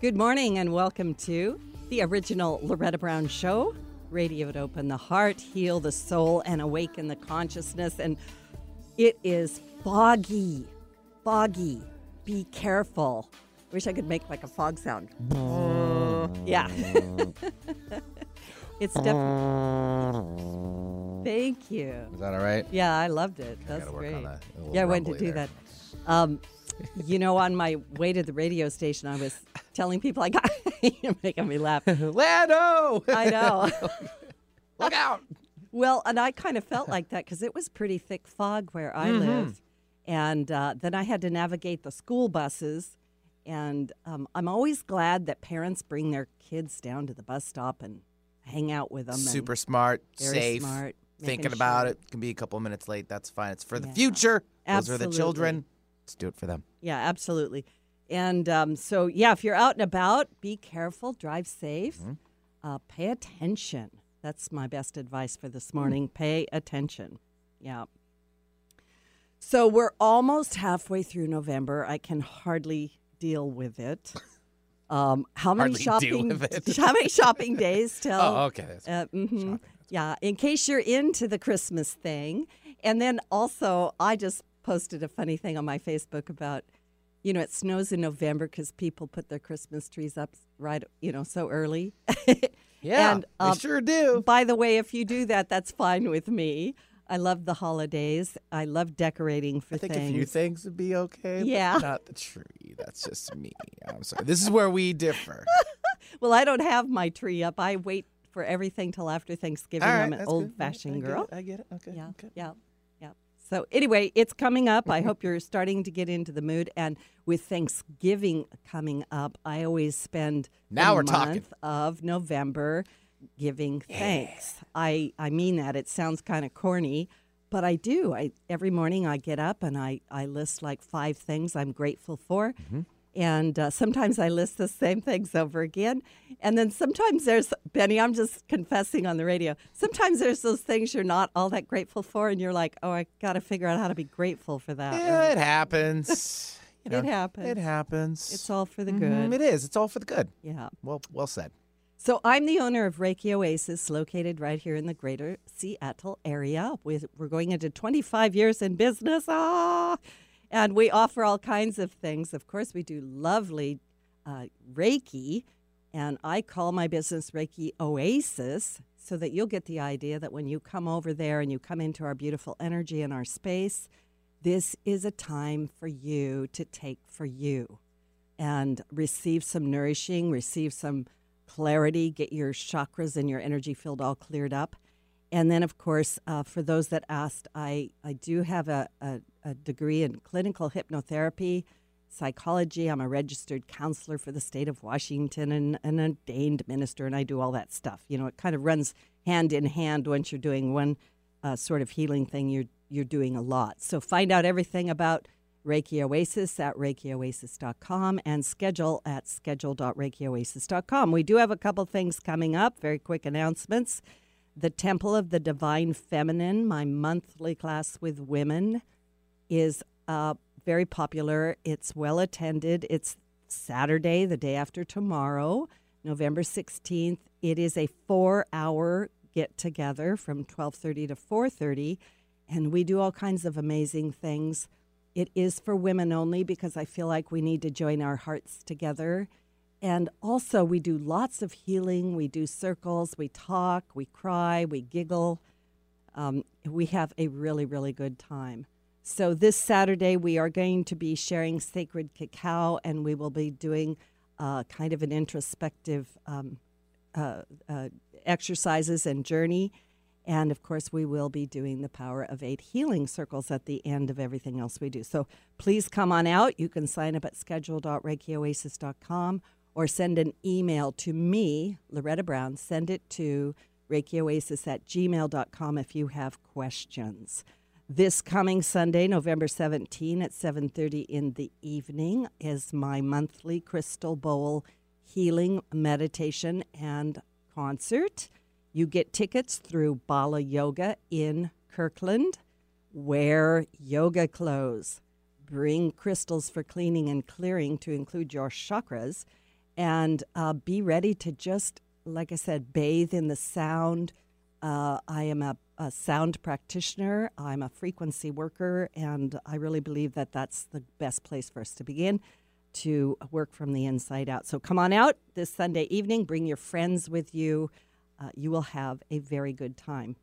Good morning and welcome to the original Loretta Brown Show. Radio to open the heart, heal the soul, and awaken the consciousness. And it is foggy, foggy. Be careful. I Wish I could make like a fog sound. yeah. it's definitely. Thank you. Is that all right? Yeah, I loved it. Work great. Yeah, I went to do there. that. Um, you know, on my way to the radio station, I was telling people I got you're making me laugh. Lando! I know. Look out! well, and I kind of felt like that because it was pretty thick fog where I lived, and uh, then I had to navigate the school buses. And um, I'm always glad that parents bring their kids down to the bus stop and hang out with them. and- Super smart, Very safe, smart, thinking about sure. it. Can be a couple minutes late. That's fine. It's for the Yeah. future. Those are the children. Let's do it for them. Yeah, absolutely. And um, so, yeah, if you're out and about, be careful, drive safe, uh, pay attention. That's my best advice for this morning. Pay attention. Yeah. So we're almost halfway through November. I can hardly deal with it. Um, how many shopping? How many shopping days till? Oh, okay. Uh, mhm. Yeah, in case you're into the Christmas thing. And then also, I just posted a funny thing on my Facebook about, you know, it snows in November because people put their Christmas trees up right, you know, so early. Yeah, And, they um, sure do. By the way, if you do that, that's fine with me. I love the holidays. I love decorating for I think things. a few things would be okay. but Yeah. Not the tree. That's just me. I'm sorry. This is where we differ. Well, I don't have my tree up. I wait for everything till after Thanksgiving. Right, I'm an that's good. old fashioned I get girl. I get it. Okay. Yeah, okay. yeah, yeah. So anyway, it's coming up. I hope you're starting to get into the mood. And with Thanksgiving coming up, I always spend Now the we're talking. month of November giving thanks. I I mean that. It sounds kind of corny, but I do. I every morning I get up and I I list like five things I'm grateful for. Mm-hmm. And uh, sometimes I list the same things over again. And then sometimes there's, Benny, I'm just confessing on the radio. Sometimes there's those things you're not all that grateful for, and you're like, oh, I got to figure out how to be grateful for that. Yeah, it happens. You know, It happens. It happens. It's all for the Mhm, good. It is. It's all for the good. Yeah. Well, well said. So I'm the owner of Reiki Oasis, located right here in the greater Seattle area. We're going into 25 years in business. Ah! And we offer all kinds of things. Of course, we do lovely uh, Reiki, and I call my business Reiki Oasis so that you'll get the idea that when you come over there and you come into our beautiful energy and our space, this is a time for you to take for you and receive some nourishing, receive some clarity, get your chakras and your energy field all cleared up. And then, of course, uh, for those that asked, I, I do have a, a, a degree in clinical hypnotherapy, psychology. I'm a registered counselor for the state of Washington and an ordained minister, and I do all that stuff. You know, it kind of runs hand in hand once you're doing one uh, sort of healing thing, you're, you're doing a lot. So find out everything about Reiki Oasis at ReikiOasis.com and schedule at schedule.ReikiOasis.com. We do have a couple things coming up, very quick announcements. The Temple of the Divine Feminine, my monthly class with women, is uh, very popular. It's well attended. It's Saturday, the day after tomorrow, November 16th. It is a four hour get together from 1230 to 430 and we do all kinds of amazing things it is for women only because i feel like we need to join our hearts together and also we do lots of healing we do circles we talk we cry we giggle um, we have a really really good time so this saturday we are going to be sharing sacred cacao and we will be doing uh, kind of an introspective um, uh, uh, exercises and journey. And of course, we will be doing the Power of Eight healing circles at the end of everything else we do. So please come on out. You can sign up at schedule.reikioasis.com or send an email to me, Loretta Brown. Send it to reikioasis at gmail.com if you have questions. This coming Sunday, November 17 at 7:30 in the evening is my monthly Crystal Bowl healing meditation and concert. You get tickets through Bala Yoga in Kirkland. Wear yoga clothes. Bring crystals for cleaning and clearing to include your chakras. And uh, be ready to just, like I said, bathe in the sound. Uh, I am a, a sound practitioner, I'm a frequency worker, and I really believe that that's the best place for us to begin to work from the inside out. So come on out this Sunday evening, bring your friends with you. Uh, you will have a very good time.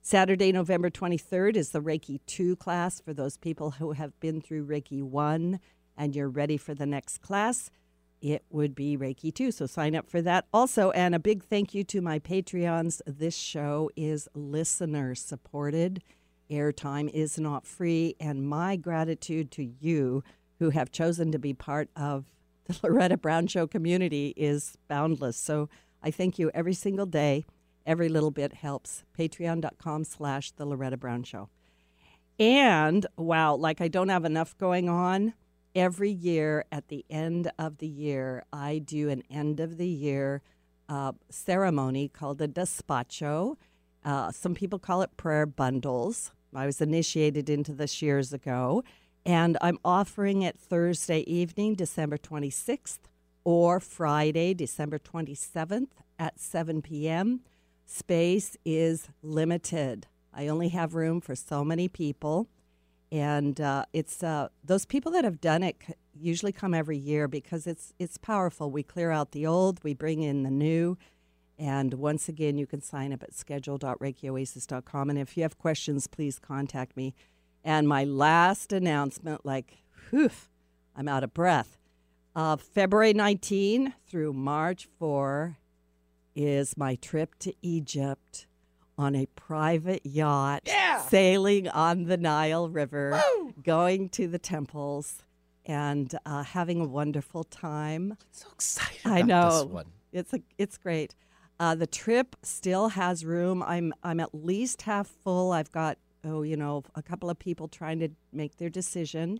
Saturday, November 23rd, is the Reiki 2 class for those people who have been through Reiki 1 and you're ready for the next class. It would be Reiki too. So sign up for that. Also, and a big thank you to my Patreons. This show is listener supported. Airtime is not free. And my gratitude to you who have chosen to be part of the Loretta Brown Show community is boundless. So I thank you every single day. Every little bit helps. Patreon.com slash The Loretta Brown Show. And wow, like I don't have enough going on. Every year at the end of the year, I do an end of the year uh, ceremony called a despacho. Uh, some people call it prayer bundles. I was initiated into this years ago. And I'm offering it Thursday evening, December 26th, or Friday, December 27th at 7 p.m. Space is limited. I only have room for so many people. And uh, it's uh, those people that have done it usually come every year because it's it's powerful. We clear out the old, we bring in the new, and once again, you can sign up at schedule.reikioasis.com. And if you have questions, please contact me. And my last announcement, like, whew, I'm out of breath. Uh, February 19 through March 4 is my trip to Egypt on a private yacht, Yeah. sailing on the Nile River, Woo! going to the temples, and uh, having a wonderful time. So excited. I about know. This one. It's a, it's great. Uh, the trip still has room. I'm I'm at least half full. I've got oh you know a couple of people trying to make their decision.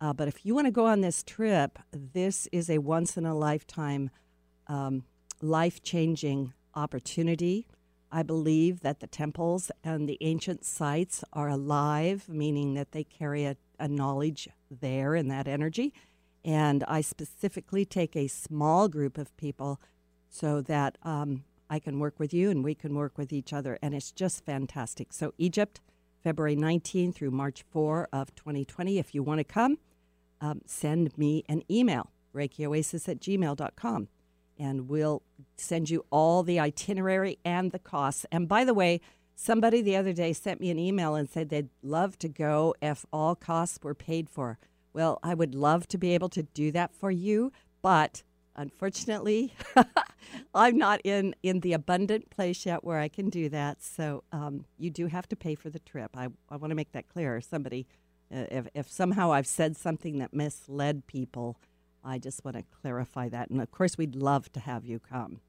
Uh, but if you want to go on this trip, this is a once in a lifetime, um, life changing opportunity. I believe that the temples and the ancient sites are alive, meaning that they carry a, a knowledge there in that energy. And I specifically take a small group of people so that um, I can work with you and we can work with each other. And it's just fantastic. So, Egypt, February 19 through March 4 of 2020. If you want to come, um, send me an email, reikioasis at gmail.com, and we'll send you all the itinerary and the costs. And by the way, somebody the other day sent me an email and said they'd love to go if all costs were paid for. Well, I would love to be able to do that for you, but unfortunately, I'm not in, in the abundant place yet where I can do that. So um, you do have to pay for the trip. I, I want to make that clear. Somebody, uh, if, if somehow I've said something that misled people, I just want to clarify that. And of course, we'd love to have you come.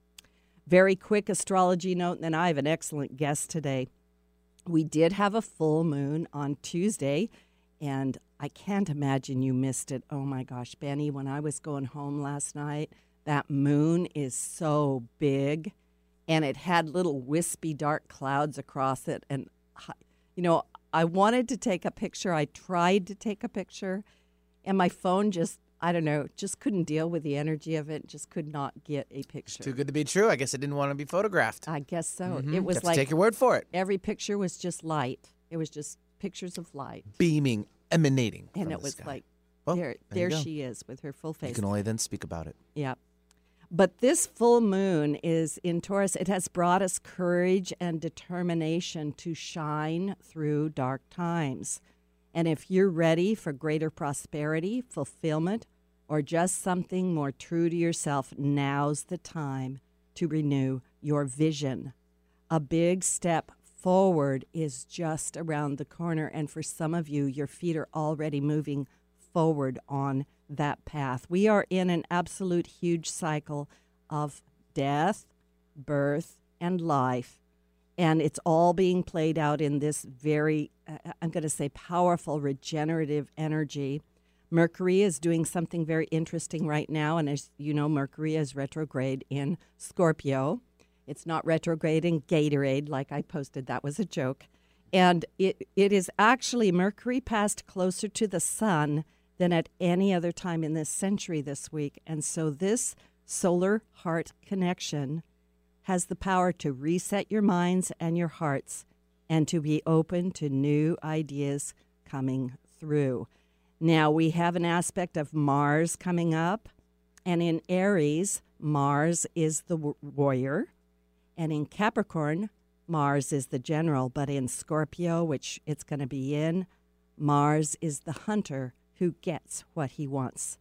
Very quick astrology note, and then I have an excellent guest today. We did have a full moon on Tuesday, and I can't imagine you missed it. Oh my gosh, Benny, when I was going home last night, that moon is so big and it had little wispy dark clouds across it. And, you know, I wanted to take a picture. I tried to take a picture, and my phone just, I don't know, just couldn't deal with the energy of it, just could not get a picture. It's Too good to be true. I guess it didn't want to be photographed. I guess so. Mhm. It was like take your word for it. every picture was just light. It was just pictures of light. Beaming, emanating. And it was sky. like, Well, there, there there she is with her full face. You can only then speak about it. Yeah. But this full moon is in Taurus. It has brought us courage and determination to shine through dark times. And if you're ready for greater prosperity, fulfillment, or just something more true to yourself, now's the time to renew your vision. A big step forward is just around the corner. And for some of you, your feet are already moving forward on that path. We are in an absolute huge cycle of death, birth, and life. And it's all being played out in this very, uh, I'm going to say, powerful regenerative energy. Mercury is doing something very interesting right now. And as you know, Mercury is retrograde in Scorpio. It's not retrograde in Gatorade, like I posted. That was a joke. And it, it is actually Mercury passed closer to the sun than at any other time in this century this week. And so this Solar Heart Connection has the power to reset your minds and your hearts and to be open to new ideas coming through. Now, we have an aspect of Mars coming up, and in Aries, Mars is the warrior, and in Capricorn, Mars is the general, but in Scorpio, which it's going to be in, Mars is the hunter who gets what he wants.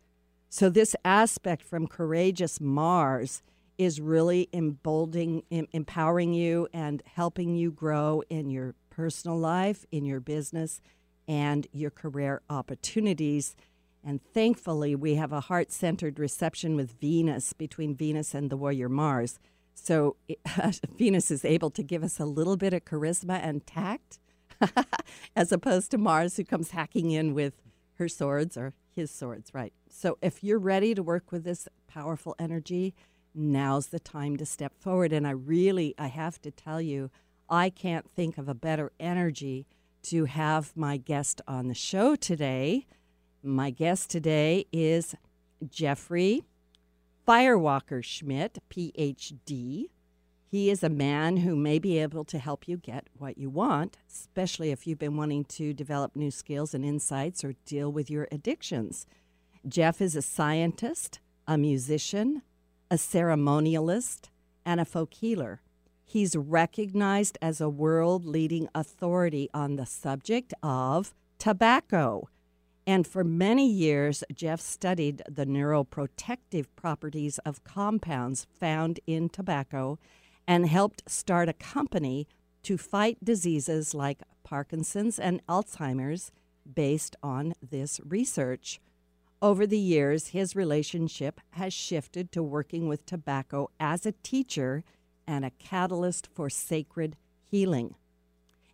So, this aspect from courageous Mars is really emboldening, empowering you and helping you grow in your personal life, in your business, and your career opportunities. And thankfully, we have a heart centered reception with Venus between Venus and the warrior Mars. So Venus is able to give us a little bit of charisma and tact, as opposed to Mars, who comes hacking in with her swords or his swords, right? So if you're ready to work with this powerful energy, now's the time to step forward. And I really, I have to tell you, I can't think of a better energy to have my guest on the show today. My guest today is Jeffrey Firewalker Schmitt, PhD. He is a man who may be able to help you get what you want, especially if you've been wanting to develop new skills and insights or deal with your addictions. Jeff is a scientist, a musician, a ceremonialist, and a folk healer. He's recognized as a world leading authority on the subject of tobacco. And for many years, Jeff studied the neuroprotective properties of compounds found in tobacco and helped start a company to fight diseases like Parkinson's and Alzheimer's based on this research. Over the years, his relationship has shifted to working with tobacco as a teacher and a catalyst for sacred healing.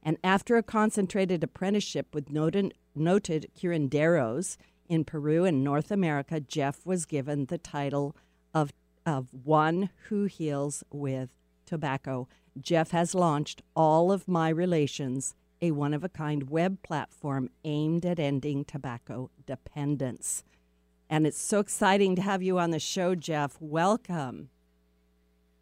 And after a concentrated apprenticeship with noted, noted curanderos in Peru and North America, Jeff was given the title of, of One Who Heals with Tobacco. Jeff has launched All of My Relations, a one of a kind web platform aimed at ending tobacco dependence. And it's so exciting to have you on the show, Jeff. Welcome.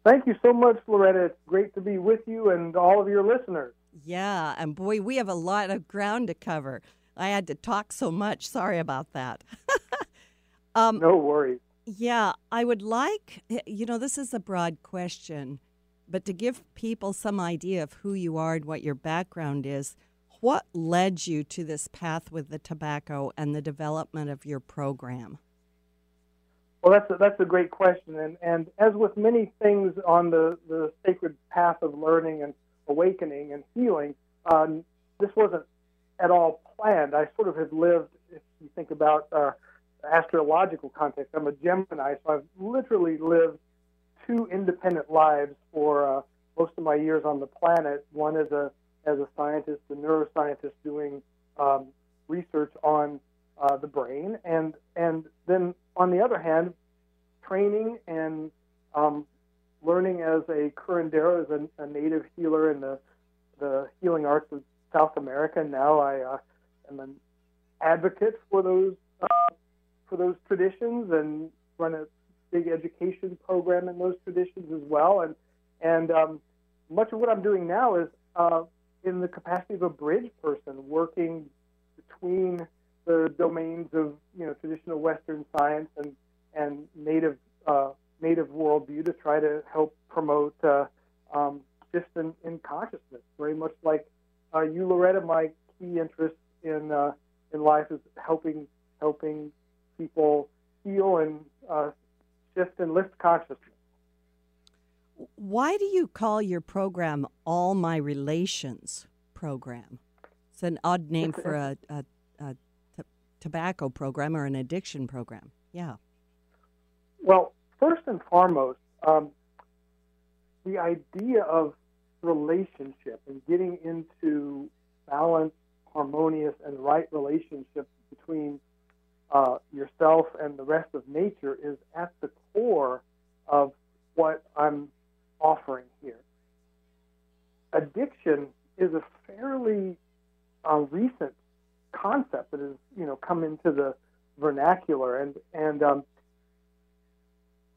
Thank you so much, Loretta. It's great to be with you and all of your listeners. Yeah, and boy, we have a lot of ground to cover. I had to talk so much. Sorry about that. um, no worries. Yeah, I would like, you know, this is a broad question, but to give people some idea of who you are and what your background is, what led you to this path with the tobacco and the development of your program? Well, that's a, that's a great question, and and as with many things on the the sacred path of learning and awakening and healing, um, this wasn't at all planned. I sort of have lived, if you think about uh, astrological context, I'm a Gemini, so I've literally lived two independent lives for uh, most of my years on the planet. One as a as a scientist, a neuroscientist doing um, research on uh, the brain, and and then on the other hand, training and um, learning as a curandero, as a, a, native healer in the the healing arts of South America. Now I uh, am an advocate for those uh, for those traditions and run a big education program in those traditions as well. And and um, much of what I'm doing now is uh, in the capacity of a bridge person, working between the domains of you know traditional Western science and and native uh, native worldview to try to help promote uh, um, shift in, in, consciousness. Very much like uh, you, Loretta, my key interest in uh, in life is helping helping people heal and uh, shift and lift consciousness. Why do you call your program All My Relations program? It's an odd name for a, a, a t- tobacco program or an addiction program. Yeah. Well, first and foremost, um, the idea of relationship and getting into balanced, harmonious, and right relationship between uh, yourself and the rest of nature is at the core of what I'm offering here. Addiction is a fairly uh, recent concept that has, you know, come into the vernacular, and and um,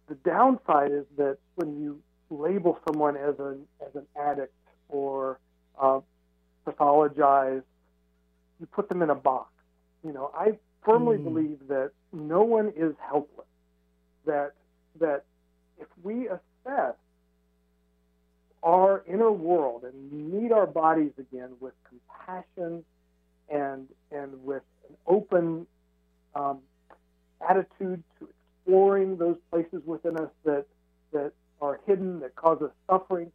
the downside is that when you label someone as an as an addict or uh, pathologize, you put them in a box. You know, I firmly Mm. believe that no one is helpless. That that if we assess our inner world and meet our bodies again with compassion and and with an open um, attitude to exploring those places within us that that are hidden that cause us suffering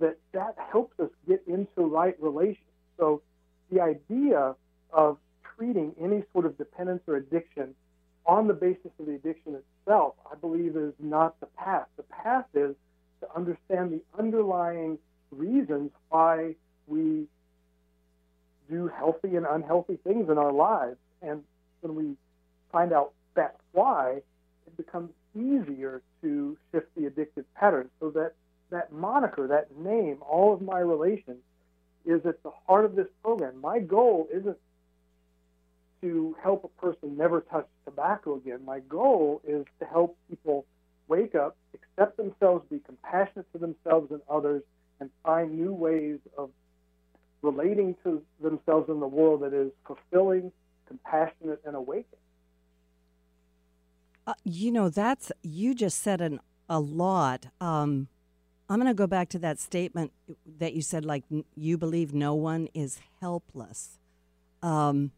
that that helps us get into right relations. So the idea of treating any sort of dependence or addiction on the basis of the addiction itself i believe is not the path. The path is to understand the underlying reasons why we do healthy and unhealthy things in our lives. And when we find out that's why, it becomes easier to shift the addictive patterns. So that that moniker, that name, all of my relations, is at the heart of this program. My goal isn't to help a person never touch tobacco again. My goal is to help people wake up, accept themselves, be compassionate to themselves and others, and find new ways of relating to themselves in the world that is fulfilling, compassionate, and awakened. Uh, you know, that's you just said an, a lot. Um, I'm going to go back to that statement that you said, like you believe no one is helpless. Um,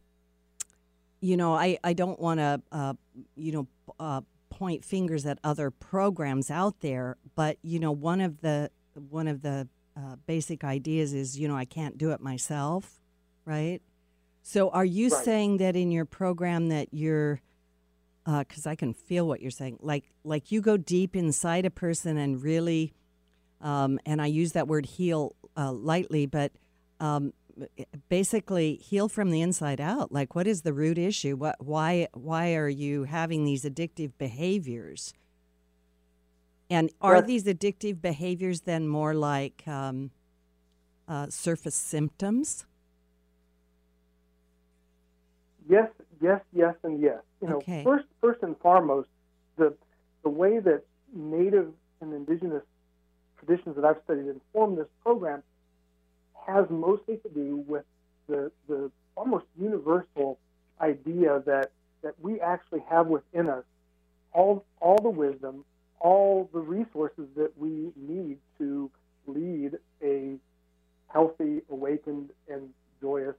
you know, I, I don't want to, uh, you know, uh, point fingers at other programs out there, but you know, one of the one of the uh, basic ideas is, you know, I can't do it myself, right? So, are you Right. saying that in your program that you're because I can feel what you're saying. Like like you go deep inside a person and really, um, and I use that word heal uh, lightly, but um, basically heal from the inside out. Like what is the root issue? What why why are you having these addictive behaviors? And are Yes. these addictive behaviors then more like um, uh, surface symptoms? Yes, yes, yes, and yes. You know, Okay. first, first and foremost, the the way that native and indigenous traditions that I've studied inform this program has mostly to do with the the almost universal idea that that we actually have within us all all the wisdom, all the resources that we need to lead a healthy, awakened, and joyous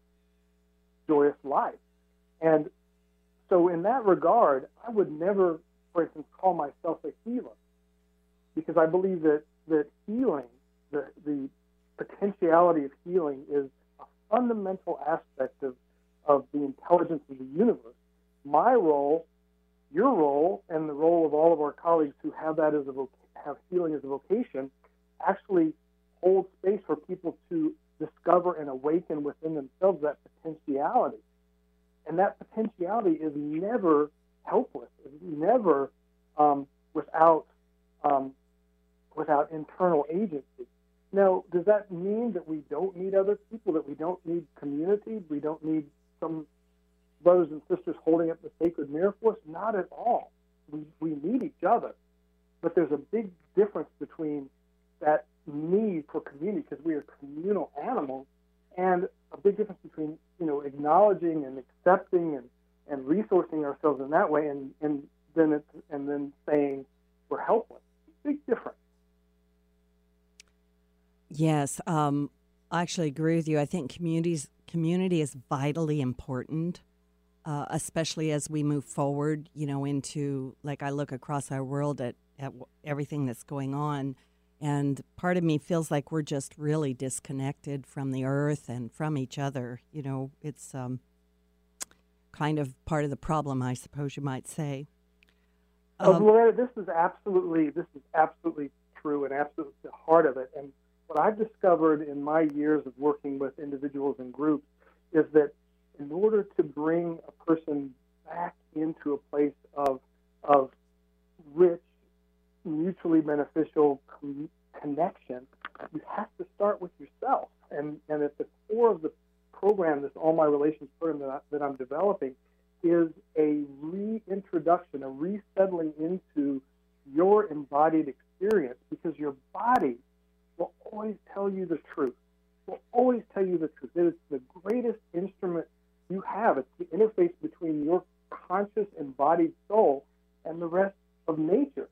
joyous life. And so, in that regard, I would never, for instance, call myself a healer because I believe that, that healing, the, the potentiality of healing, is a fundamental aspect of, of the intelligence of the universe. My role, your role, and the role of all of our colleagues who have that as a voc- have healing as a vocation, actually hold space for people to discover and awaken within themselves that potentiality and that potentiality is never helpless. It's never um, without um, without internal agency. Now, does that mean that we don't need other people? That we don't need community? We don't need some brothers and sisters holding up the sacred mirror for us? Not at all. We we need each other, but there's a big difference between that need for community because we are communal animals and a big difference between you know acknowledging and accepting and, and resourcing ourselves in that way and, and then and then saying we're helpless. Big difference. Yes, um, I actually agree with you. I think communities community is vitally important, uh, especially as we move forward. You know, into like I look across our world at at everything that's going on, and part of me feels like we're just really disconnected from the earth and from each other. You know, it's um, kind of part of the problem, I suppose you might say. Oh, Um, Loretta, this is absolutely this is absolutely true and absolutely the heart of it. And what I've discovered in my years of working with individuals and groups is that in order to bring a person back into a place of of rich, mutually beneficial con- connection, you have to start with yourself. And and at the core of the program, this All My Relations program that, I, that I'm developing, is a reintroduction, a resettling into your embodied experience because your body will always tell you the truth. Will always tell you the truth. It is the greatest instrument you have. It's the interface between your conscious embodied soul and the rest of nature.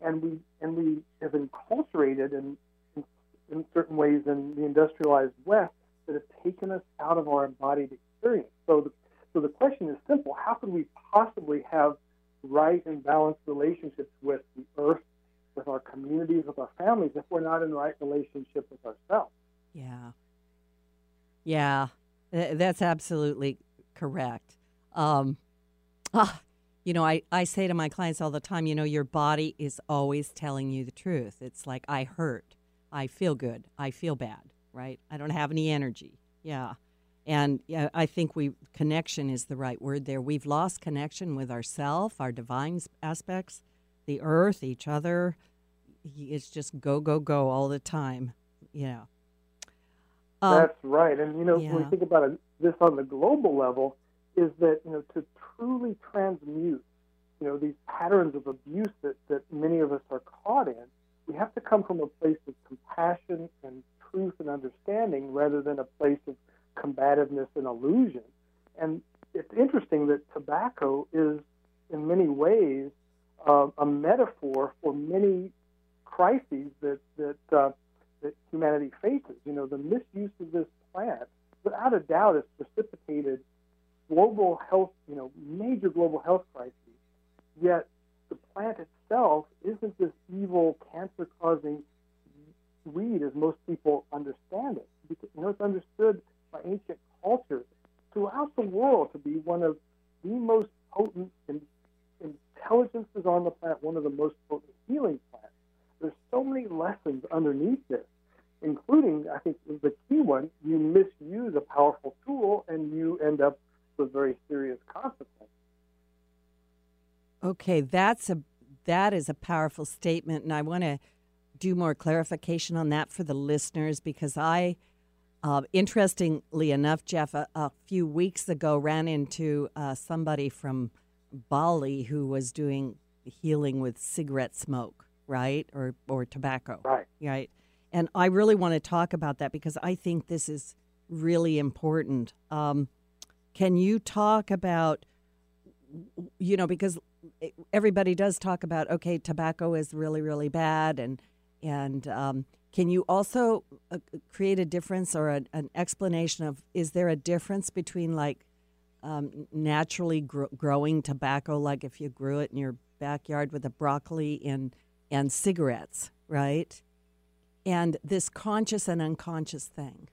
And we and we have enculturated in, in, in certain ways in the industrialized West that have taken us out of our embodied experience. So the, so the question is simple: How can we possibly have right and balanced relationships with the earth, communities, with our families, if we're not in the right relationship with ourselves? Yeah. Yeah, that's absolutely correct. Um, ah, you know, I, I say to my clients all the time, you know, your body is always telling you the truth. It's like, I hurt, I feel good, I feel bad, right? I don't have any energy. Yeah. And yeah, I think we connection is the right word there. We've lost connection with ourself, our divine aspects, the earth, each other. It's just go, go, go all the time. Yeah. Um, That's right. And, you know, yeah. when we think about it, this on the global level, is that, you know, to truly transmute, you know, these patterns of abuse that, that many of us are caught in, we have to come from a place of compassion and truth and understanding rather than a place of combativeness and illusion. And it's interesting that tobacco is, in many ways, uh, a metaphor for many crises that that uh, that humanity faces. You know, the misuse of this plant, without a doubt, has precipitated global health, you know, major global health crises. Yet the plant itself isn't this evil, cancer-causing weed as most people understand it. Because, you know, it's understood by ancient cultures throughout the world to be one of the most potent in, intelligences on the planet, one of the most potent healing plants. There's so many lessons underneath this, including, I think, the key one: you misuse a powerful tool and you end up with very serious consequences. Okay, that's a that is a powerful statement, and I want to do more clarification on that for the listeners because I uh, interestingly enough, Jeff, a, a, few weeks ago ran into uh, somebody from Bali who was doing healing with cigarette smoke, right, or or tobacco, right, right. And I really want to talk about that because I think this is really important. Um, can you talk about, you know, because everybody does talk about okay, tobacco is really really bad, and and um, can you also uh, create a difference or a, an explanation of is there a difference between like um, naturally gr- growing tobacco, like if you grew it in your backyard with a broccoli and and cigarettes, right? And this conscious and unconscious thing.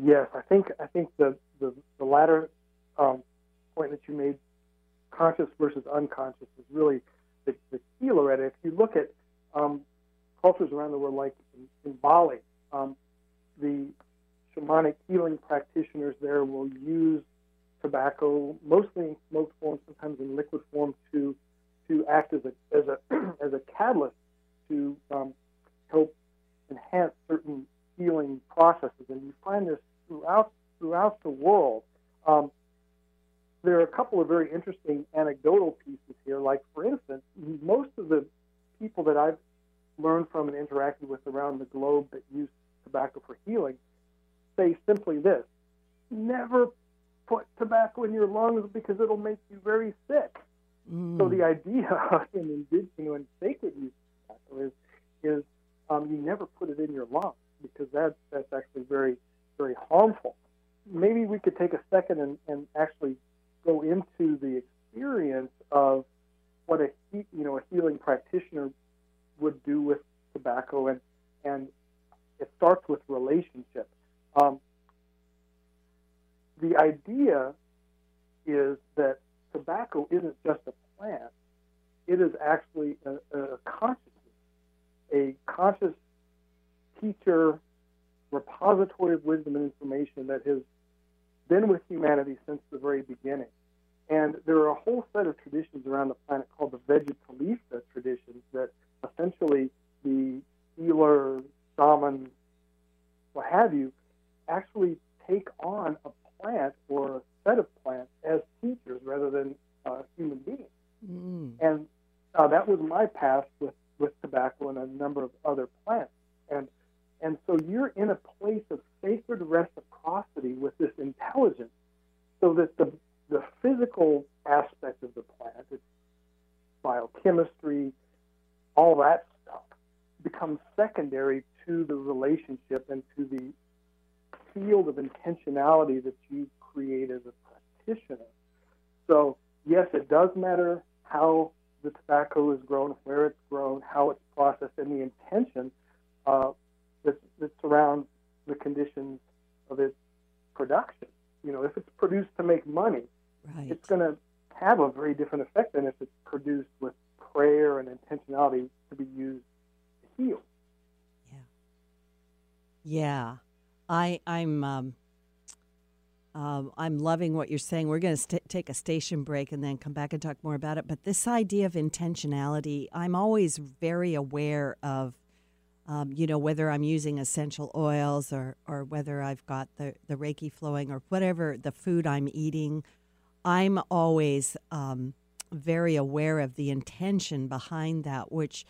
Yes, I think I think the the, the latter um, point that you made, conscious versus unconscious, is really the, the key, Loretta. If you look at um, cultures around the world, like in, in Bali, um, the shamanic healing practitioners there will use tobacco, mostly in smoked form, sometimes in liquid form, to to act as a as a as a catalyst to um, help enhance certain healing processes. And you find this throughout throughout the world. Um, there are a couple of very interesting anecdotal pieces here. Like, for instance, most of the people that I've learned from and interacted with around the globe that use tobacco for healing say simply this never put tobacco in your lungs because it'll make you very sick. Mm. So the idea in indigenous and sacred use of tobacco is is um, you never put it in your lungs because that that's actually very very harmful. Maybe we could take a second and, and actually go into the experience of what a you know a healing practitioner would do with tobacco, and and it starts with relationship. Um, the idea is that tobacco isn't just a plant; it is actually a, a consciousness, a conscious teacher, repository of wisdom and information that has been with humanity since the very beginning. And there are a whole set of traditions around the planet called the Vegetalista traditions that essentially the healer, shaman, what have you, actually take on a plant or a set of plants as teachers rather than uh, human beings. Mm. And uh, that was bypassed with, with tobacco and a number of other plants. And and so you're in a place of sacred reciprocity with this intelligence, so that the the physical aspect of the plant, its biochemistry, all that stuff, becomes secondary to the relationship and to the field of intentionality that you create as a practitioner. So yes, it does matter how the tobacco is grown, where it's grown, how it's processed, and the intention uh, that, that surrounds the conditions of its production. You know, if it's produced to make money, Right. it's going to have a very different effect than if it's produced with prayer and intentionality to be used to heal. Yeah. Yeah, I I'm um, um, I'm loving what you're saying. We're going to st- take a station break and then come back and talk more about it. But this idea of intentionality, I'm always very aware of. Um, you know whether I'm using essential oils or or whether I've got the the Reiki flowing or whatever the food I'm eating. I'm always um, very aware of the intention behind that, which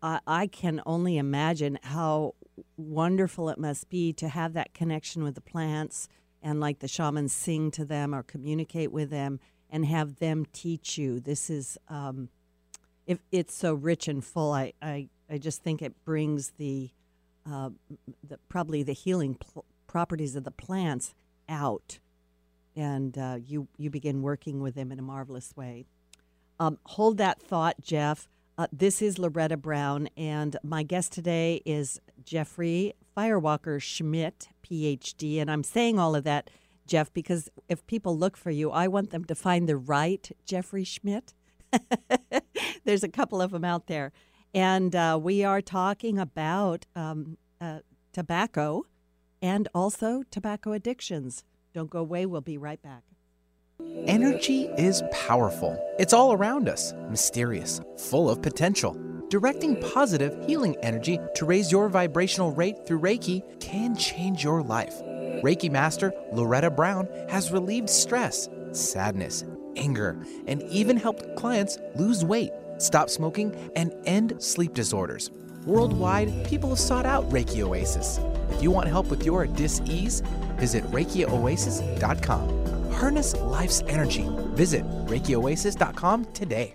I, I can only imagine how wonderful it must be to have that connection with the plants and like the shamans sing to them or communicate with them and have them teach you. This is um, if it's so rich and full. I, I, I just think it brings the, uh, the probably the healing pl- properties of the plants out, and uh, you you begin working with them in a marvelous way. Um, hold that thought, Jeff. Uh, this is Loretta Brown, and my guest today is Jeffrey Firewalker Schmitt, PhD. And I'm saying all of that, Jeff, because if people look for you, I want them to find the right Jeffrey Schmitt. There's a couple of them out there. And uh, we are talking about um, uh, tobacco and also tobacco addictions. Don't go away. We'll be right back. Energy is powerful. It's all around us, mysterious, full of potential. Directing positive, healing energy to raise your vibrational rate through Reiki can change your life. Reiki Master Loretta Brown has relieved stress, sadness, anger, and even helped clients lose weight, stop smoking, and end sleep disorders. Worldwide, people have sought out Reiki Oasis. If you want help with your dis-ease, visit ReikiOasis.com. Harness life's energy. Visit ReikiOasis.com today.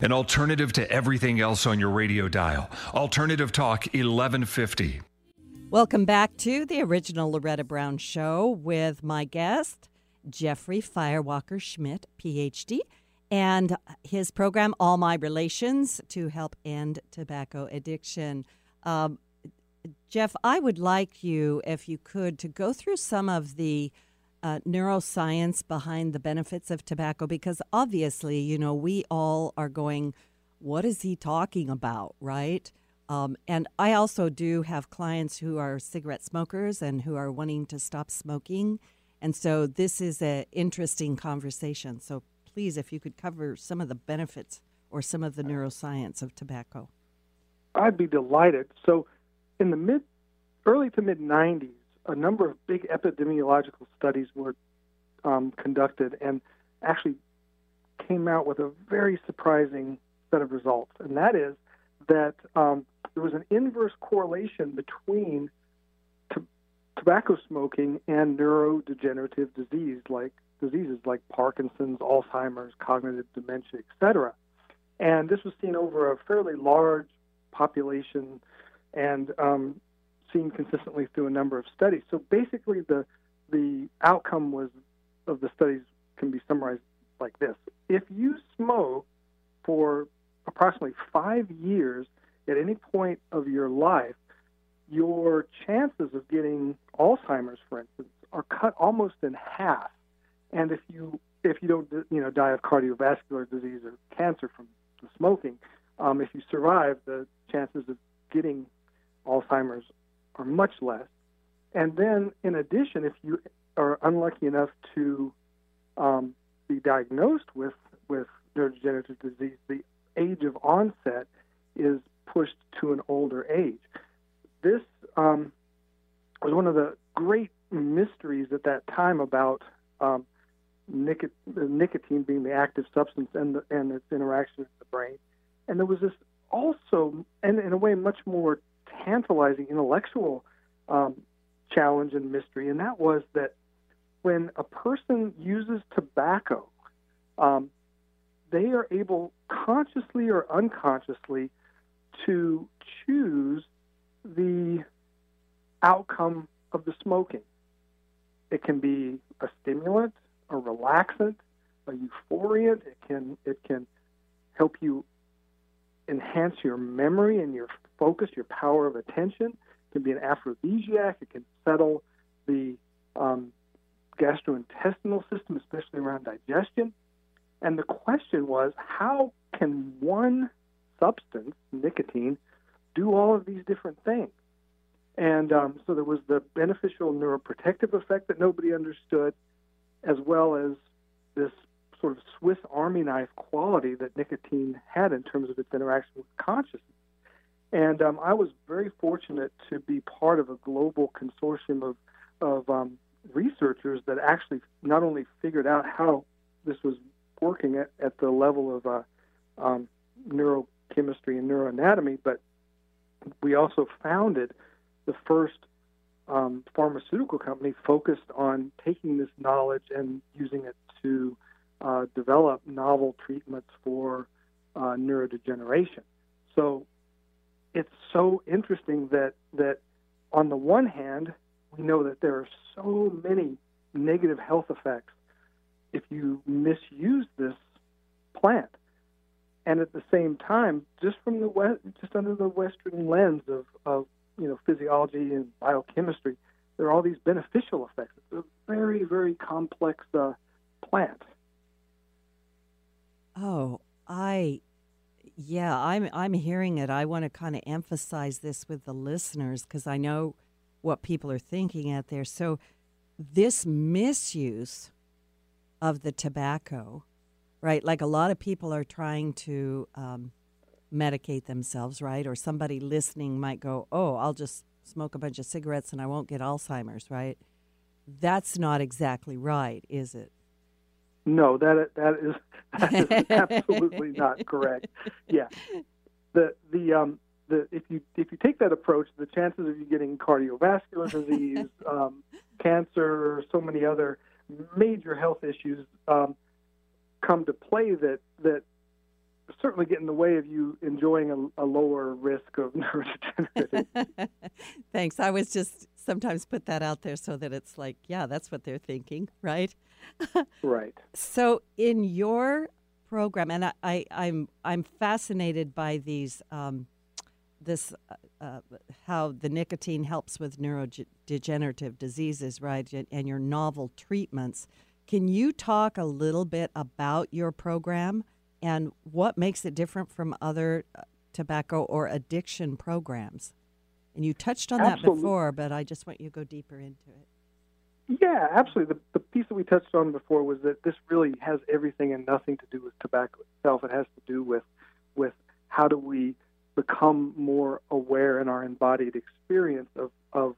An alternative to everything else on your radio dial. Alternative Talk 1150. Welcome back to the original Loretta Brown Show with my guest, Jeffrey Firewalker Schmitt, PhD, and his program, All My Relations, to help end tobacco addiction. Um, Jeff, I would like you, if you could, to go through some of the uh, neuroscience behind the benefits of tobacco because obviously, you know, we all are going, what is he talking about, right? Um, and I also do have clients who are cigarette smokers and who are wanting to stop smoking. And so this is an interesting conversation. So please, if you could cover some of the benefits or some of the neuroscience of tobacco. I'd be delighted. So, in the mid, early to mid 90s, a number of big epidemiological studies were um, conducted and actually came out with a very surprising set of results. And that is that um, there was an inverse correlation between t- tobacco smoking and neurodegenerative disease, like diseases like Parkinson's, Alzheimer's, cognitive dementia, etc. And this was seen over a fairly large population and um, seen consistently through a number of studies. So basically, the the outcome was of the studies can be summarized like this: If you smoke for approximately five years at any point of your life, your chances of getting Alzheimer's, for instance, are cut almost in half. And if you if you don't you know die of cardiovascular disease or cancer from the smoking, um, if you survive, the chances of getting Alzheimer's are much less. And then, in addition, if you are unlucky enough to um, be diagnosed with with neurodegenerative disease, the age of onset is pushed to an older age. This um, was one of the great mysteries at that time about um, nicot- nicotine being the active substance and, the, and its interaction with the brain. And there was this also, and in a way, much more tantalizing intellectual um, challenge and mystery, and that was that when a person uses tobacco, um, they are able, consciously or unconsciously, to choose the outcome of the smoking. It can be a stimulant, a relaxant, a euphoriant. It can it can help you enhance your memory and your focus, your power of attention. It can be an aphrodisiac. It can settle the um, gastrointestinal system, especially around digestion. And the question was, how can one substance, nicotine, do all of these different things? And um, so there was the beneficial neuroprotective effect that nobody understood, as well as this sort of Swiss Army knife quality that nicotine had in terms of its interaction with consciousness. And um, I was very fortunate to be part of a global consortium of, of um, researchers that actually not only figured out how this was working at, at the level of uh, um, neurochemistry and neuroanatomy, but we also founded the first um, pharmaceutical company focused on taking this knowledge and using it to uh, develop novel treatments for uh, neurodegeneration. So it's so interesting that that on the one hand, we know that there are so many negative health effects if you misuse this plant. And at the same time, just from the west, just under the Western lens of, of you know physiology and biochemistry, there are all these beneficial effects. It's a very very complex uh, plant. Oh, I yeah, I'm I'm hearing it. I want to kind of emphasize this with the listeners because I know what people are thinking out there. So this misuse of the tobacco, right? Like a lot of people are trying to um, medicate themselves, right? Or somebody listening might go, "Oh, I'll just smoke a bunch of cigarettes and I won't get Alzheimer's," right? That's not exactly right, is it? No, that that is that is absolutely not correct. Yeah, the the um the if you if you take that approach, the chances of you getting cardiovascular disease, um, cancer, so many other major health issues um, come to play that that certainly get in the way of you enjoying a, a lower risk of neurodegenerative. Thanks. I was just sometimes put that out there so that it's like, yeah, that's what they're thinking, right? Right. So in your program, and I, I, am I'm, I'm fascinated by these. Um, this uh, uh, how the nicotine helps with neurodegenerative diseases, right? And your novel treatments. Can you talk a little bit about your program? and what makes it different from other uh, tobacco or addiction programs? And you touched on absolutely. that before, but I just want you to go deeper into it. Yeah, absolutely. The, the piece that we touched on before was that this really has everything and nothing to do with tobacco itself. It has to do with with how do we become more aware in our embodied experience of, of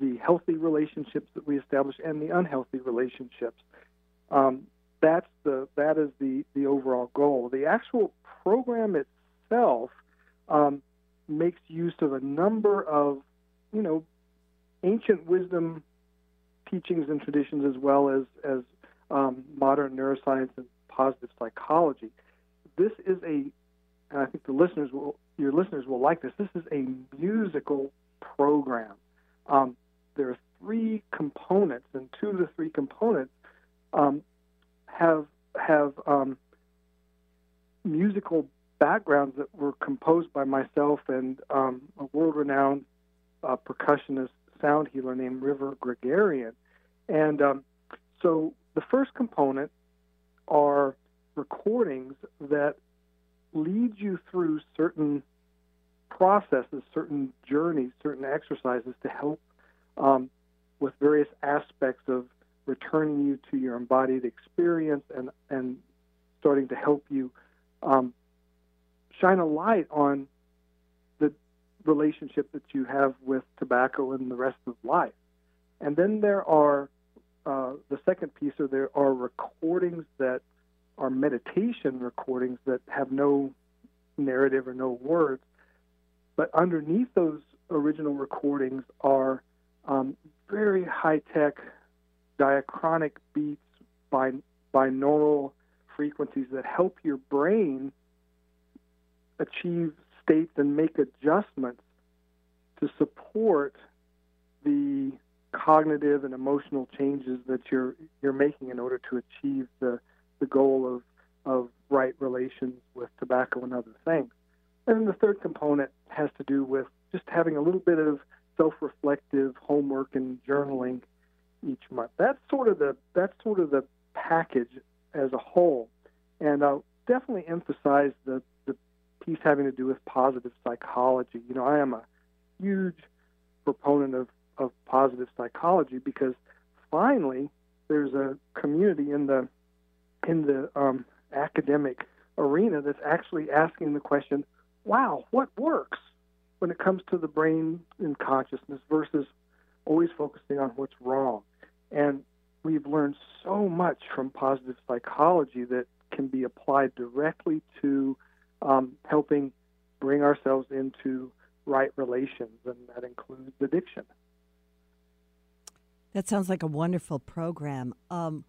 the healthy relationships that we establish and the unhealthy relationships. Um, that's the that is the the overall goal. The actual program itself um, makes use of a number of you know ancient wisdom teachings and traditions as well as as um, modern neuroscience and positive psychology. This is a, and I think the listeners will your listeners will like this. This is a musical program. Um, there are three components, and two of the three components um, have have um, musical backgrounds that were composed by myself and um, a world-renowned uh, percussionist sound healer named River Guerguerian. And um, so the first component are recordings that leads you through certain processes, certain journeys, certain exercises to help um, with various aspects of returning you to your embodied experience and, and starting to help you um, shine a light on relationship that you have with tobacco and the rest of life. And then there are uh, the second piece are there are recordings that are meditation recordings that have no narrative or no words, but underneath those original recordings are um, very high tech diachronic beats by binaural frequencies that help your brain achieve states and make adjustments to support the cognitive and emotional changes that you're you're making in order to achieve the the goal of of right relations with tobacco and other things. And then the third component has to do with just having a little bit of self-reflective homework and journaling each month. That's sort of the that's sort of the package as a whole. And I'll definitely emphasize the piece having to do with positive psychology. You know, I am a huge proponent of of positive psychology because finally there's a community in the in the um, academic arena that's actually asking the question, wow, what works when it comes to the brain and consciousness versus always focusing on what's wrong? And we've learned so much from positive psychology that can be applied directly to um, helping bring ourselves into right relations, and that includes addiction. That sounds like a wonderful program. Um,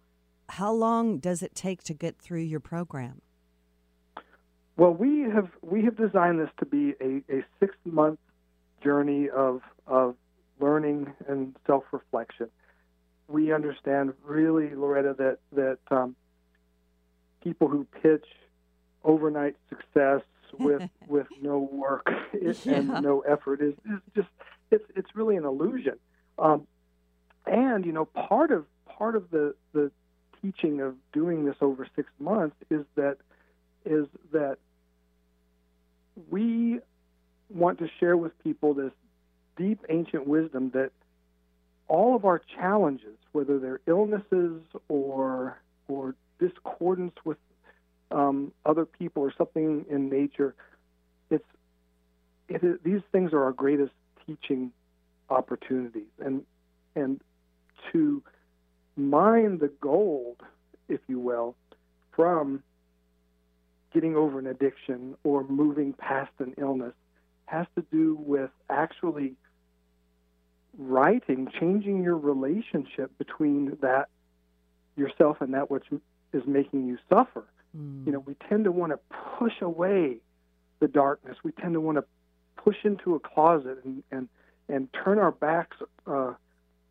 how long does it take to get through your program? Well, we have we have designed this to be a, a six month journey of of learning and self reflection. We understand really, Loretta, that that um, people who pitch overnight success with with no work yeah. and no effort is, is just it's it's really an illusion. Um, and you know, part of part of the the teaching of doing this over six months is that is that we want to share with people this deep ancient wisdom that all of our challenges, whether they're illnesses or or discordance with um, other people or something in nature, it's it is, these things are our greatest teaching opportunities, and and to mine the gold, if you will, from getting over an addiction or moving past an illness has to do with actually writing, changing your relationship between that yourself and that which is making you suffer. Mm. You know, we tend to want to push away the darkness. We tend to want to push into a closet and and and turn our backs uh,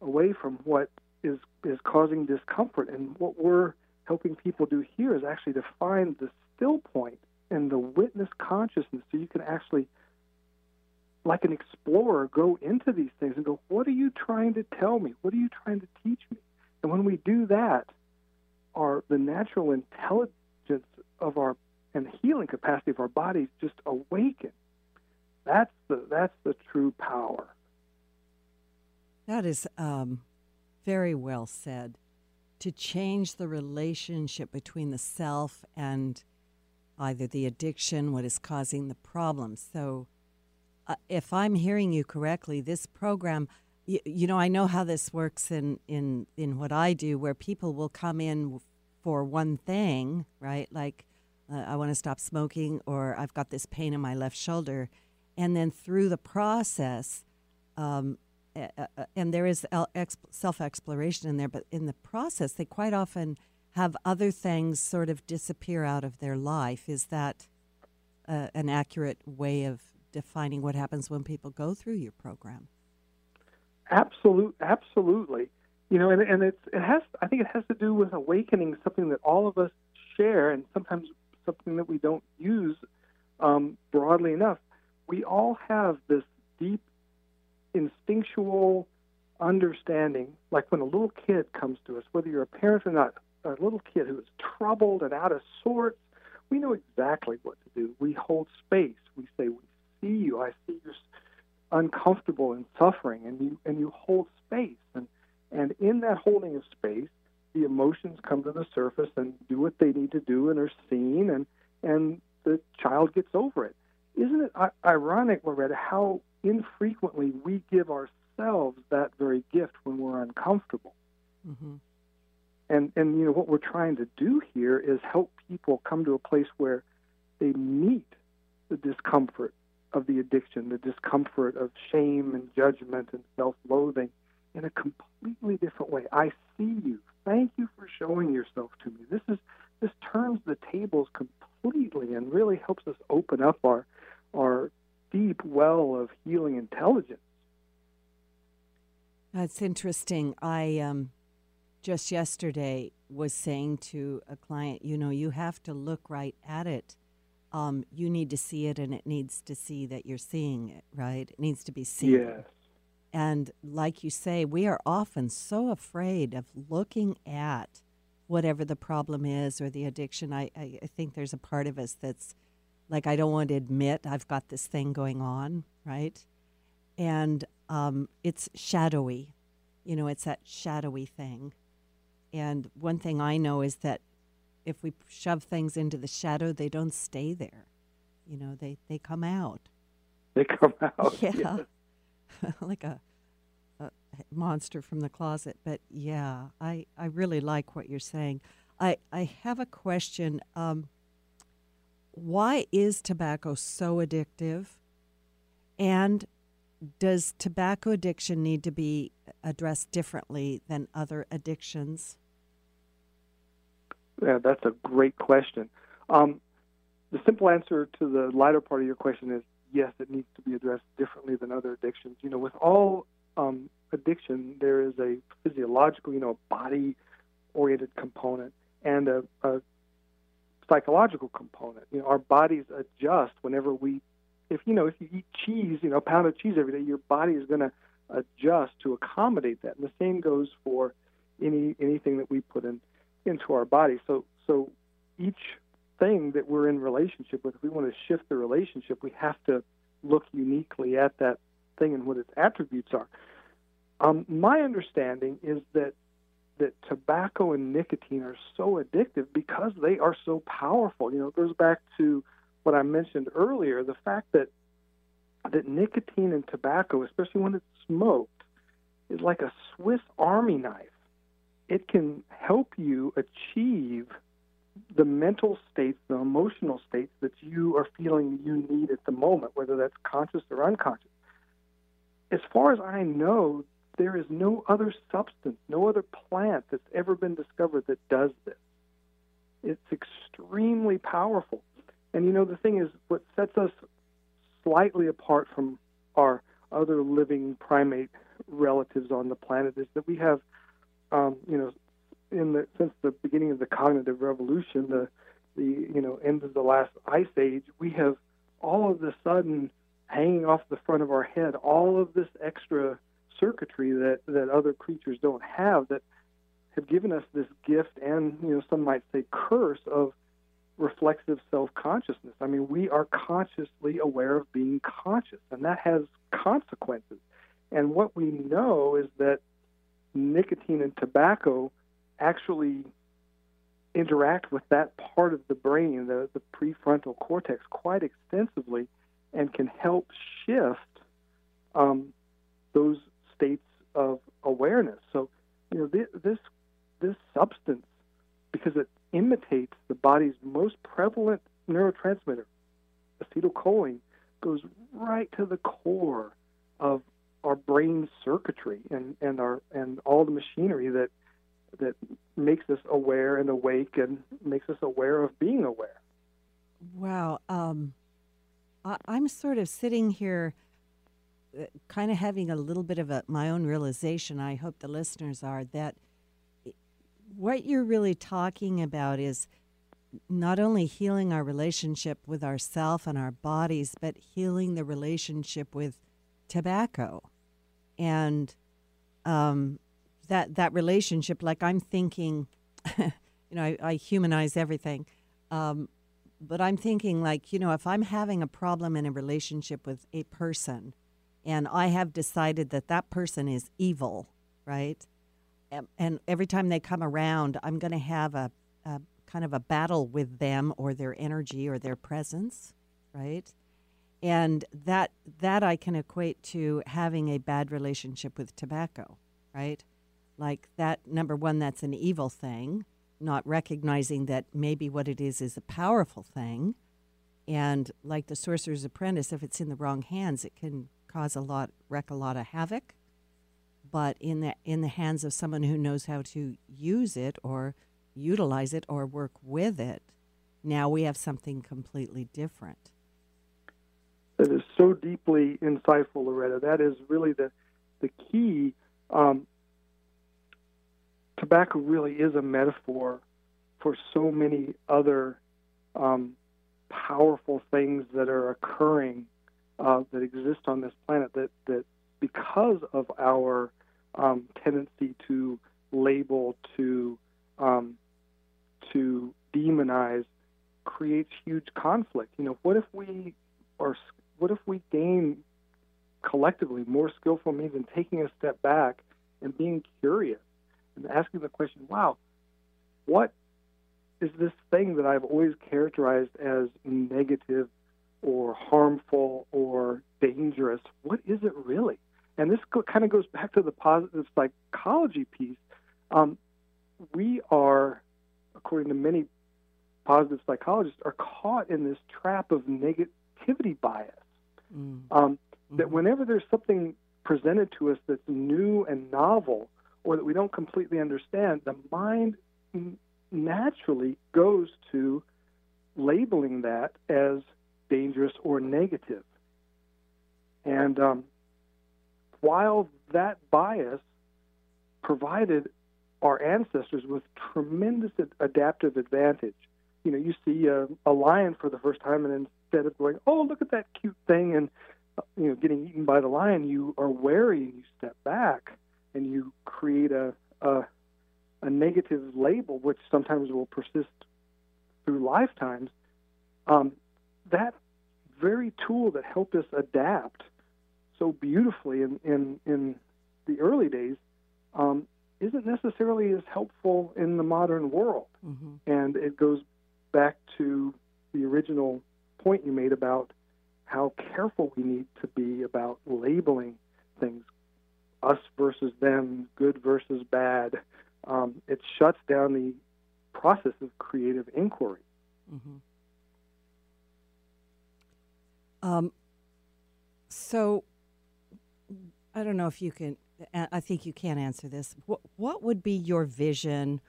away from what is is causing discomfort. And what we're helping people do here is actually to find the still point and the witness consciousness, so you can actually, like an explorer, go into these things and go, "What are you trying to tell me? What are you trying to teach me?" And when we do that, our the natural intelligence of our and the healing capacity of our bodies just awaken. That's the that's the true power. That is um, very well said. To change the relationship between the self and either the addiction, what is causing the problem. So, uh, if I'm hearing you correctly, this program, you, you know, I know how this works in, in, in what I do, where people will come in for one thing, right? Like, uh, I want to stop smoking, or I've got this pain in my left shoulder. And then through the process, um, and there is self exploration in there, but in the process, they quite often have other things sort of disappear out of their life. Is that uh, an accurate way of defining what happens when people go through your program? Absolute, absolutely. You know, and, and it's it has. I think it has to do with awakening, something that all of us share, and sometimes something that we don't use um, broadly enough. We all have this deep instinctual understanding, like when a little kid comes to us, whether you're a parent or not, a little kid who is troubled and out of sorts, we know exactly what to do. We hold space. We say, "We see you. I see you're uncomfortable and suffering," and you and you hold space. And and in that holding of space, the emotions come to the surface and do what they need to do and are seen, and and the child gets over it. Isn't it ironic, Loretta, how infrequently we give ourselves that very gift when we're uncomfortable? Mm-hmm. And and you know what we're trying to do here is help people come to a place where they meet the discomfort of the addiction, the discomfort of shame and judgment and self-loathing in a completely different way. I see you. Thank you for showing yourself to me. This is this turns the tables completely and really helps us open up our our deep well of healing intelligence. That's interesting. I um, just yesterday was saying to a client, you know, you have to look right at it. Um, you need to see it, and it needs to see that you're seeing it, right? It needs to be seen. Yes. And like you say, we are often so afraid of looking at whatever the problem is or the addiction. I, I, I think there's a part of us that's like, I don't want to admit I've got this thing going on, right? And um, it's shadowy. You know, it's that shadowy thing. And one thing I know is that if we shove things into the shadow, they don't stay there. You know, they, they come out. They come out. Yeah. Yes. like a, a, monster from the closet. But yeah, I, I really like what you're saying. I, I have a question. Um, why is tobacco so addictive? And does tobacco addiction need to be addressed differently than other addictions? Yeah, that's a great question. Um, the simple answer to the lighter part of your question is yes, it needs to be addressed differently than other addictions. You know, with all um, addiction, there is a physiological, you know, body-oriented component and a, a psychological component. You know, our bodies adjust whenever we, if you know, if you eat cheese, you know, a pound of cheese every day, your body is going to adjust to accommodate that. And the same goes for any anything that we put in into our body. So so each thing that we're in relationship with, if we want to shift the relationship, we have to look uniquely at that thing and what its attributes are. Um, my understanding is that that tobacco and nicotine are so addictive because they are so powerful. You know, it goes back to what I mentioned earlier, the fact that that nicotine and tobacco, especially when it's smoked, is like a Swiss Army knife it can help you achieve the mental states, the emotional states that you are feeling you need at the moment, whether that's conscious or unconscious. As far as I know, there is no other substance, no other plant that's ever been discovered that does this. It's extremely powerful. And you know, the thing is, what sets us slightly apart from our other living primate relatives on the planet is that we have um, you know, in the since the beginning of the cognitive revolution, the the you know end of the last ice age, we have all of a sudden hanging off the front of our head all of this extra circuitry that that other creatures don't have that have given us this gift and you know some might say curse of reflexive self-consciousness. I mean, we are consciously aware of being conscious, and that has consequences. And what we know is that nicotine and tobacco actually interact with that part of the brain, the, the prefrontal cortex, quite extensively and can help shift um, those states of awareness. So, you know, this, this, this substance, because it imitates the body's most prevalent neurotransmitter, acetylcholine, goes right to the core of our brain circuitry and, and our and all the machinery that that makes us aware and awake and makes us aware of being aware. Wow. Um, I, am sort of sitting here uh, kind of having a little bit of a, my own realization. I hope the listeners are that what you're really talking about is not only healing our relationship with ourself and our bodies, but healing the relationship with tobacco and um, that that relationship. Like I'm thinking, you know, I, I humanize everything. Um, but I'm thinking like, you know, if I'm having a problem in a relationship with a person and I have decided that that person is evil, right? And, and every time they come around, I'm going to have a, a kind of a battle with them or their energy or their presence, right? And that that I can equate to having a bad relationship with tobacco, right? Like that number one, that's an evil thing not recognizing that maybe what it is is a powerful thing. And like the sorcerer's apprentice, if it's in the wrong hands, it can cause a lot, wreck a lot of havoc. But in the in the hands of someone who knows how to use it or utilize it or work with it, now we have something completely different. That is so deeply insightful, Loretta. That is really the the key. Um, tobacco really is a metaphor for so many other um, powerful things that are occurring uh, that exist on this planet that, that because of our um, tendency to label to um, to demonize creates huge conflict. You know, what if we are what if we gain collectively more skillful means in taking a step back and being curious and asking the question, wow, what is this thing that I've always characterized as negative or harmful or dangerous? What is it really? And this go, kind of goes back to the positive psychology piece. Um, we are, according to many positive psychologists, are caught in this trap of negativity bias. Mm. Um, mm-hmm. That whenever there's something presented to us that's new and novel, or that we don't completely understand, the mind naturally goes to labeling that as dangerous or negative. And um, while that bias provided our ancestors with tremendous adaptive advantage, you know, you see a, a lion for the first time, and instead of going, "Oh, look at that cute thing," and uh, you know, getting eaten by the lion, you are wary and you step back and you create a, a, a negative label, which sometimes will persist through lifetimes, um, that very tool that helped us adapt so beautifully in, in, in the early days um, isn't necessarily as helpful in the modern world. Mm-hmm. And it goes back to the original point you made about how careful we need to be about labeling things us versus them, good versus bad. Um, it shuts down the process of creative inquiry. Mm-hmm. Um, so, I don't know if you can. I think you can answer this. What, what would be your vision,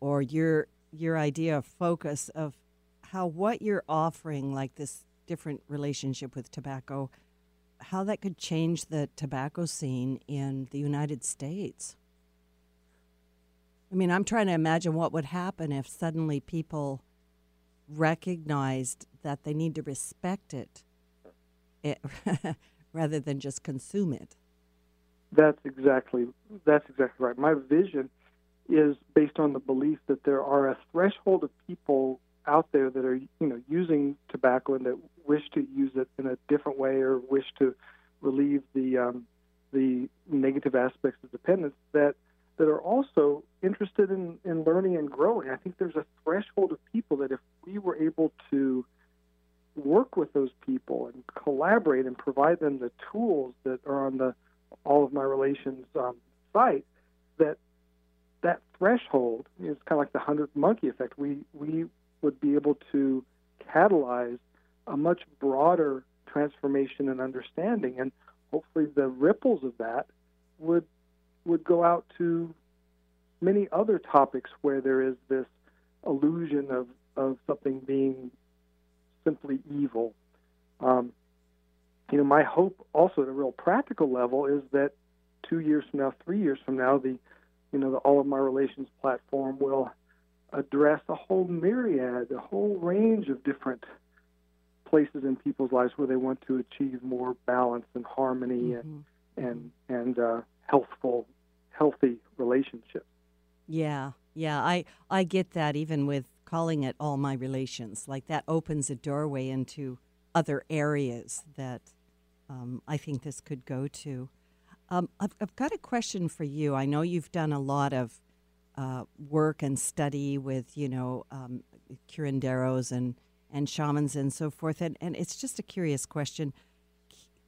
or your your idea of focus of how what you're offering, like this different relationship with tobacco, how that could change the tobacco scene in the United States. I mean, I'm trying to imagine what would happen if suddenly people recognized that they need to respect it, it rather than just consume it. That's exactly that's exactly right. My vision is based on the belief that there are a threshold of people out there that are you know using tobacco and that wish to use it in a different way or wish to relieve the um, the negative aspects of dependence that that are also interested in, in learning and growing. I think there's a threshold of people that if we were able to work with those people and collaborate and provide them the tools that are on the all of my relations um, site, that that threshold is kind of like the hundredth monkey effect. We we would be able to catalyze a much broader transformation and understanding, and hopefully the ripples of that would would go out to many other topics where there is this illusion of, of something being simply evil. Um, you know, my hope also at a real practical level is that two years from now, three years from now, the you know the All of My Relations platform will address a whole myriad, a whole range of different places in people's lives where they want to achieve more balance and harmony mm-hmm. and and and uh, healthful, healthy relationships. Yeah, yeah, I I get that even with calling it all my relations. Like that opens a doorway into other areas that um, I think this could go to. Um, I've, I've, got a question for you. I know you've done a lot of uh, work and study with, you know, um, curanderos and, and shamans and so forth, and, and it's just a curious question.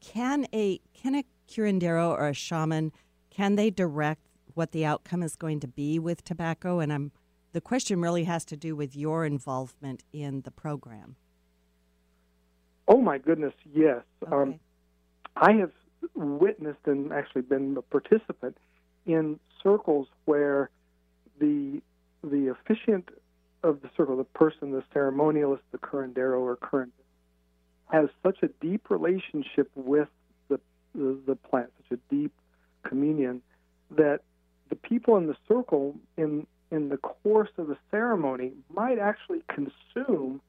Can a can a curandero or a shaman can they direct what the outcome is going to be with tobacco? And I'm the question really has to do with your involvement in the program. Oh my goodness, yes. Um, okay. Um, I have witnessed and actually been a participant in circles where the the officiant of the circle, the person, the ceremonialist, the curandero or current, has such a deep relationship with the, the, the plant, such a deep communion, that the people in the circle in in the course of the ceremony might actually consume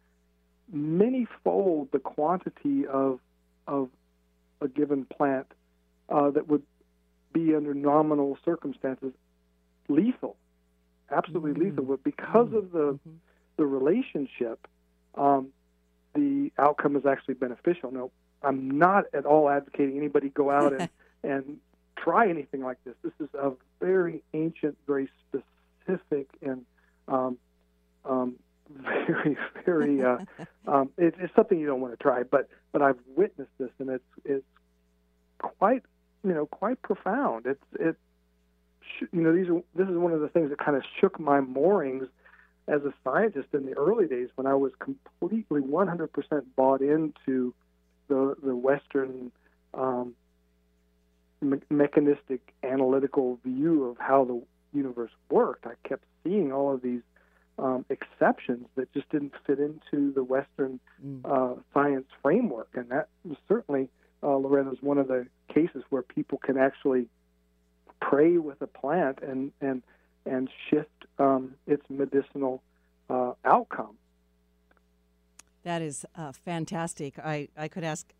many fold the quantity of of a given plant uh, that would be under nominal circumstances lethal, absolutely mm-hmm. lethal. But because mm-hmm. of the mm-hmm. the relationship, um, the outcome is actually beneficial. Now, I'm not at all advocating anybody go out and and try anything like this. This is a very ancient, very specific, and um, um, very, very. Uh, um, it, it's something you don't want to try, but but I've witnessed this, and it's it's quite you know quite profound. It's it you know these are this is one of the things that kind of shook my moorings as a scientist in the early days when I was completely 100% bought into the the Western um, me- mechanistic analytical view of how the universe worked. I kept seeing all of these um, exceptions that just didn't fit into the Western mm. uh, science framework, and that was certainly uh, Loretta is one of the cases where people can actually pray with a plant and and and shift um, its medicinal uh, outcome. That is uh, fantastic. I, I could ask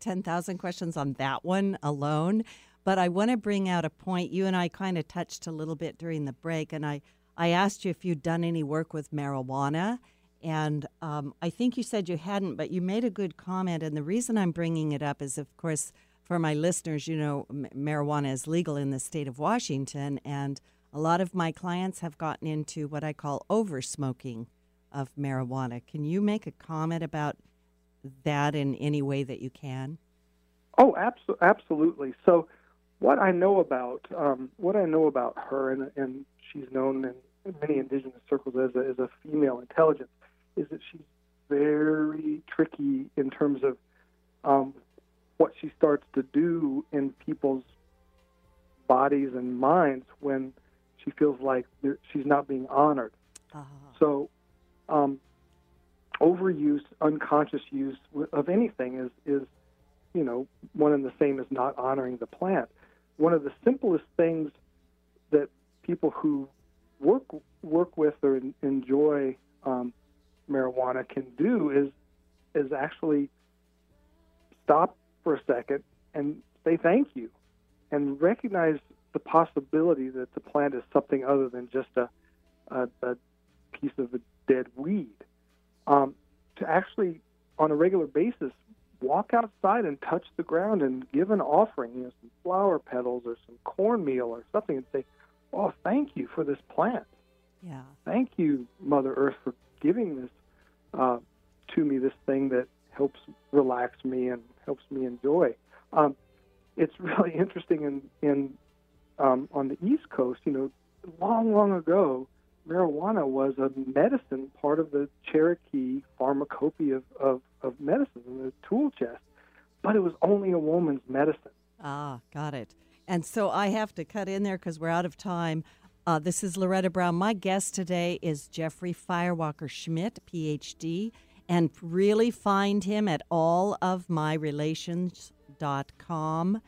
10,000 questions on that one alone, but I want to bring out a point you and I kind of touched a little bit during the break, and I, I asked you if you'd done any work with marijuana. And um, I think you said you hadn't, but you made a good comment. And the reason I'm bringing it up is, of course, for my listeners, you know, m- marijuana is legal in the state of Washington. And a lot of my clients have gotten into what I call over smoking of marijuana. Can you make a comment about that in any way that you can? Oh, abso- absolutely. So, what I know about um, what I know about her, and, and she's known in many indigenous circles as a, as a female intelligence, is that she's very tricky in terms of um, what she starts to do in people's bodies and minds when she feels like she's not being honored. Uh-huh. So, um, overuse, unconscious use of anything is is you know one and the same as not honoring the plant one of the simplest things that people who work work with or enjoy um, marijuana can do is is actually stop for a second and say thank you and recognize the possibility that the plant is something other than just a, a, a piece of a dead weed. Um, to actually, on a regular basis, walk outside and touch the ground and give an offering, you know, some flower petals or some cornmeal or something, and say, "Oh, thank you for this plant. Yeah. Thank you, Mother Earth, for giving this uh, to me. This thing that helps relax me and helps me enjoy." Um, it's really interesting in in um, on the East Coast. You know, long, long ago, marijuana was a medicine part of the Cherokee pharmacopoeia of, of, of medicine in the tool chest, but it was only a woman's medicine. Ah, got it. And so I have to cut in there because we're out of time. Uh, this is Loretta Brown. My guest today is Jeffrey Firewalker Schmitt, PhD, and really find him at allofmyrelations.com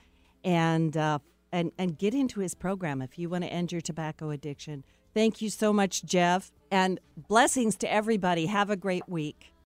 and uh, and and get into his program if you want to end your tobacco addiction. Thank you so much, Jeff. And blessings to everybody. Have a great week.